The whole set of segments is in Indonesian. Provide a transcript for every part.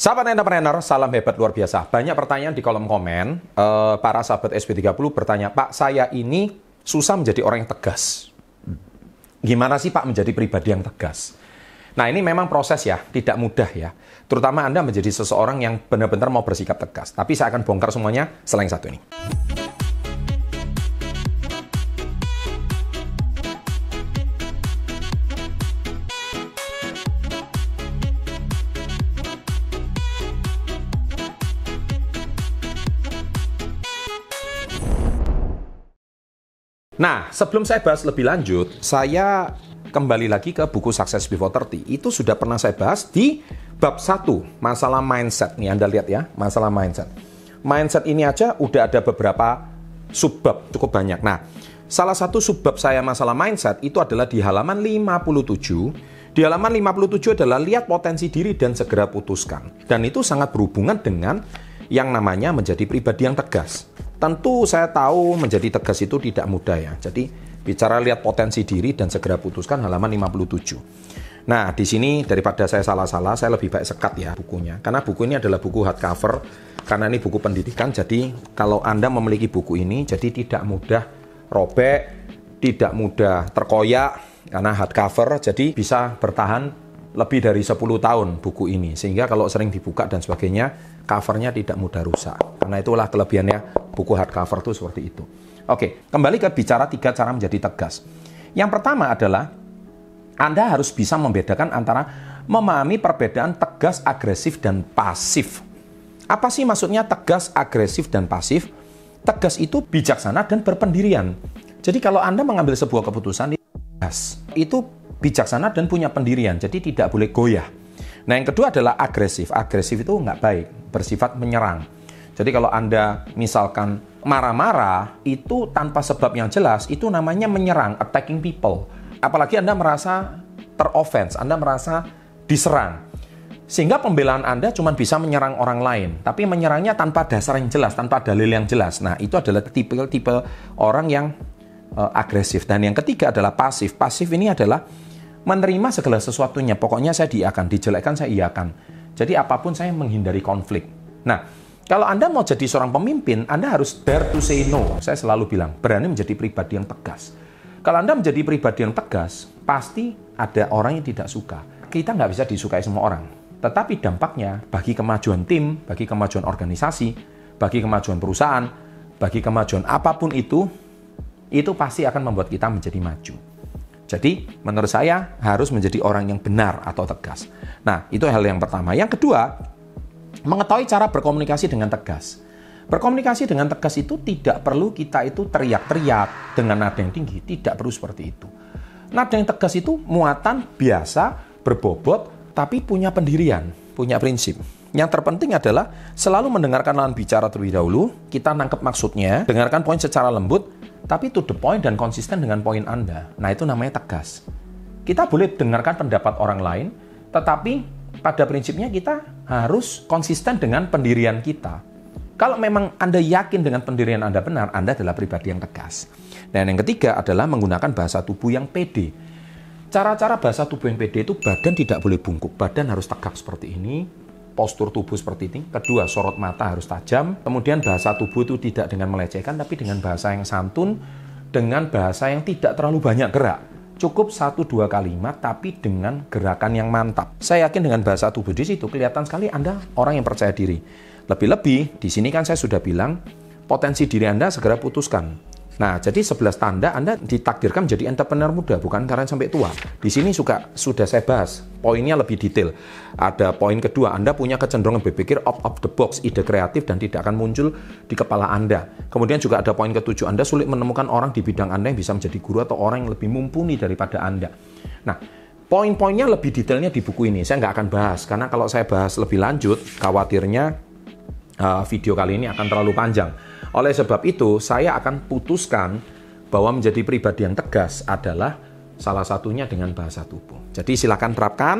Sahabat entrepreneur, salam hebat luar biasa. Banyak pertanyaan di kolom komen. Eh, para sahabat SB30 bertanya, Pak, saya ini susah menjadi orang yang tegas. Gimana sih Pak menjadi pribadi yang tegas? Nah ini memang proses ya, tidak mudah ya. Terutama Anda menjadi seseorang yang benar-benar mau bersikap tegas. Tapi saya akan bongkar semuanya selain satu ini. Nah, sebelum saya bahas lebih lanjut, saya kembali lagi ke buku Success Before 30. Itu sudah pernah saya bahas di bab 1, masalah mindset. Nih Anda lihat ya, masalah mindset. Mindset ini aja udah ada beberapa subbab, cukup banyak. Nah, salah satu subbab saya masalah mindset itu adalah di halaman 57. Di halaman 57 adalah lihat potensi diri dan segera putuskan. Dan itu sangat berhubungan dengan yang namanya menjadi pribadi yang tegas. Tentu saya tahu menjadi tegas itu tidak mudah ya. Jadi bicara lihat potensi diri dan segera putuskan halaman 57. Nah, di sini daripada saya salah-salah, saya lebih baik sekat ya bukunya. Karena buku ini adalah buku hardcover, karena ini buku pendidikan. Jadi kalau Anda memiliki buku ini, jadi tidak mudah robek, tidak mudah terkoyak, karena hardcover, jadi bisa bertahan lebih dari 10 tahun buku ini. Sehingga kalau sering dibuka dan sebagainya, covernya tidak mudah rusak. Karena itulah kelebihannya buku hardcover itu seperti itu. Oke, kembali ke bicara tiga cara menjadi tegas. Yang pertama adalah Anda harus bisa membedakan antara memahami perbedaan tegas, agresif, dan pasif. Apa sih maksudnya tegas, agresif, dan pasif? Tegas itu bijaksana dan berpendirian. Jadi kalau Anda mengambil sebuah keputusan, itu bijaksana dan punya pendirian, jadi tidak boleh goyah. Nah yang kedua adalah agresif. Agresif itu nggak baik, bersifat menyerang. Jadi kalau Anda misalkan marah-marah, itu tanpa sebab yang jelas, itu namanya menyerang, attacking people. Apalagi Anda merasa teroffense, Anda merasa diserang. Sehingga pembelaan Anda cuma bisa menyerang orang lain, tapi menyerangnya tanpa dasar yang jelas, tanpa dalil yang jelas. Nah, itu adalah tipe-tipe orang yang uh, agresif. Dan yang ketiga adalah pasif. Pasif ini adalah menerima segala sesuatunya. Pokoknya saya diakan, dijelekkan saya iakan. Jadi apa pun saya menghindari konflik. Nah, kalau Anda mau jadi seorang pemimpin, Anda harus dare to say no. Saya selalu bilang, berani menjadi pribadi yang tegas. Kalau Anda menjadi pribadi yang tegas, pasti ada orang yang tidak suka. Kita nggak bisa disukai semua orang. Tetapi dampaknya bagi kemajuan tim, bagi kemajuan organisasi, bagi kemajuan perusahaan, bagi kemajuan apa pun itu, itu pasti akan membuat kita menjadi maju. Jadi, menurut saya harus menjadi orang yang benar atau tegas. Nah, itu hal yang pertama. Yang kedua, mengetahui cara berkomunikasi dengan tegas. Berkomunikasi dengan tegas itu tidak perlu kita itu teriak-teriak dengan nada yang tinggi, tidak perlu seperti itu. Nada yang tegas itu muatan biasa, berbobot, tapi punya pendirian, punya prinsip. Yang terpenting adalah selalu mendengarkan lawan bicara terlebih dahulu, kita nangkep maksudnya, dengarkan poin secara lembut, tapi to the point dan konsisten dengan poin Anda. Nah itu namanya tegas. Kita boleh dengarkan pendapat orang lain, tetapi pada prinsipnya kita harus konsisten dengan pendirian kita. Kalau memang Anda yakin dengan pendirian Anda benar, Anda adalah pribadi yang tegas. Dan yang ketiga adalah menggunakan bahasa tubuh yang pede. Cara-cara bahasa tubuh yang pede itu badan tidak boleh bungkuk, badan harus tegak seperti ini, postur tubuh seperti ini. Kedua, sorot mata harus tajam. Kemudian bahasa tubuh itu tidak dengan melecehkan, tapi dengan bahasa yang santun, dengan bahasa yang tidak terlalu banyak gerak. Cukup satu dua kalimat tapi dengan gerakan yang mantap. Saya yakin dengan bahasa tubuh di situ kelihatan sekali Anda orang yang percaya diri. Lebih-lebih di sini kan saya sudah bilang potensi diri Anda segera putuskan. Nah, jadi 11 tanda Anda ditakdirkan menjadi entrepreneur muda, bukan karena sampai tua. Di sini juga sudah saya bahas, poinnya lebih detail. Ada poin kedua, Anda punya kecenderungan berpikir out of the box, ide kreatif dan tidak akan muncul di kepala Anda. Kemudian juga ada poin ketujuh, Anda sulit menemukan orang di bidang Anda yang bisa menjadi guru atau orang yang lebih mumpuni daripada Anda. Nah, poin-poinnya lebih detailnya di buku ini. Saya nggak akan bahas, karena kalau saya bahas lebih lanjut, khawatirnya uh, video kali ini akan terlalu panjang. Oleh sebab itu, saya akan putuskan bahwa menjadi pribadi yang tegas adalah salah satunya dengan bahasa tubuh. Jadi silakan terapkan.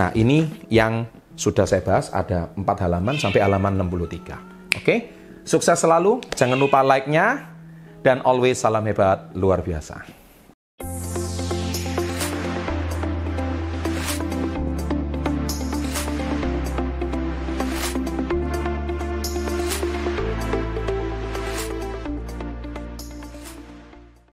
Nah, ini yang sudah saya bahas ada 4 halaman sampai halaman 63. Oke? Sukses selalu, jangan lupa like-nya dan always salam hebat luar biasa.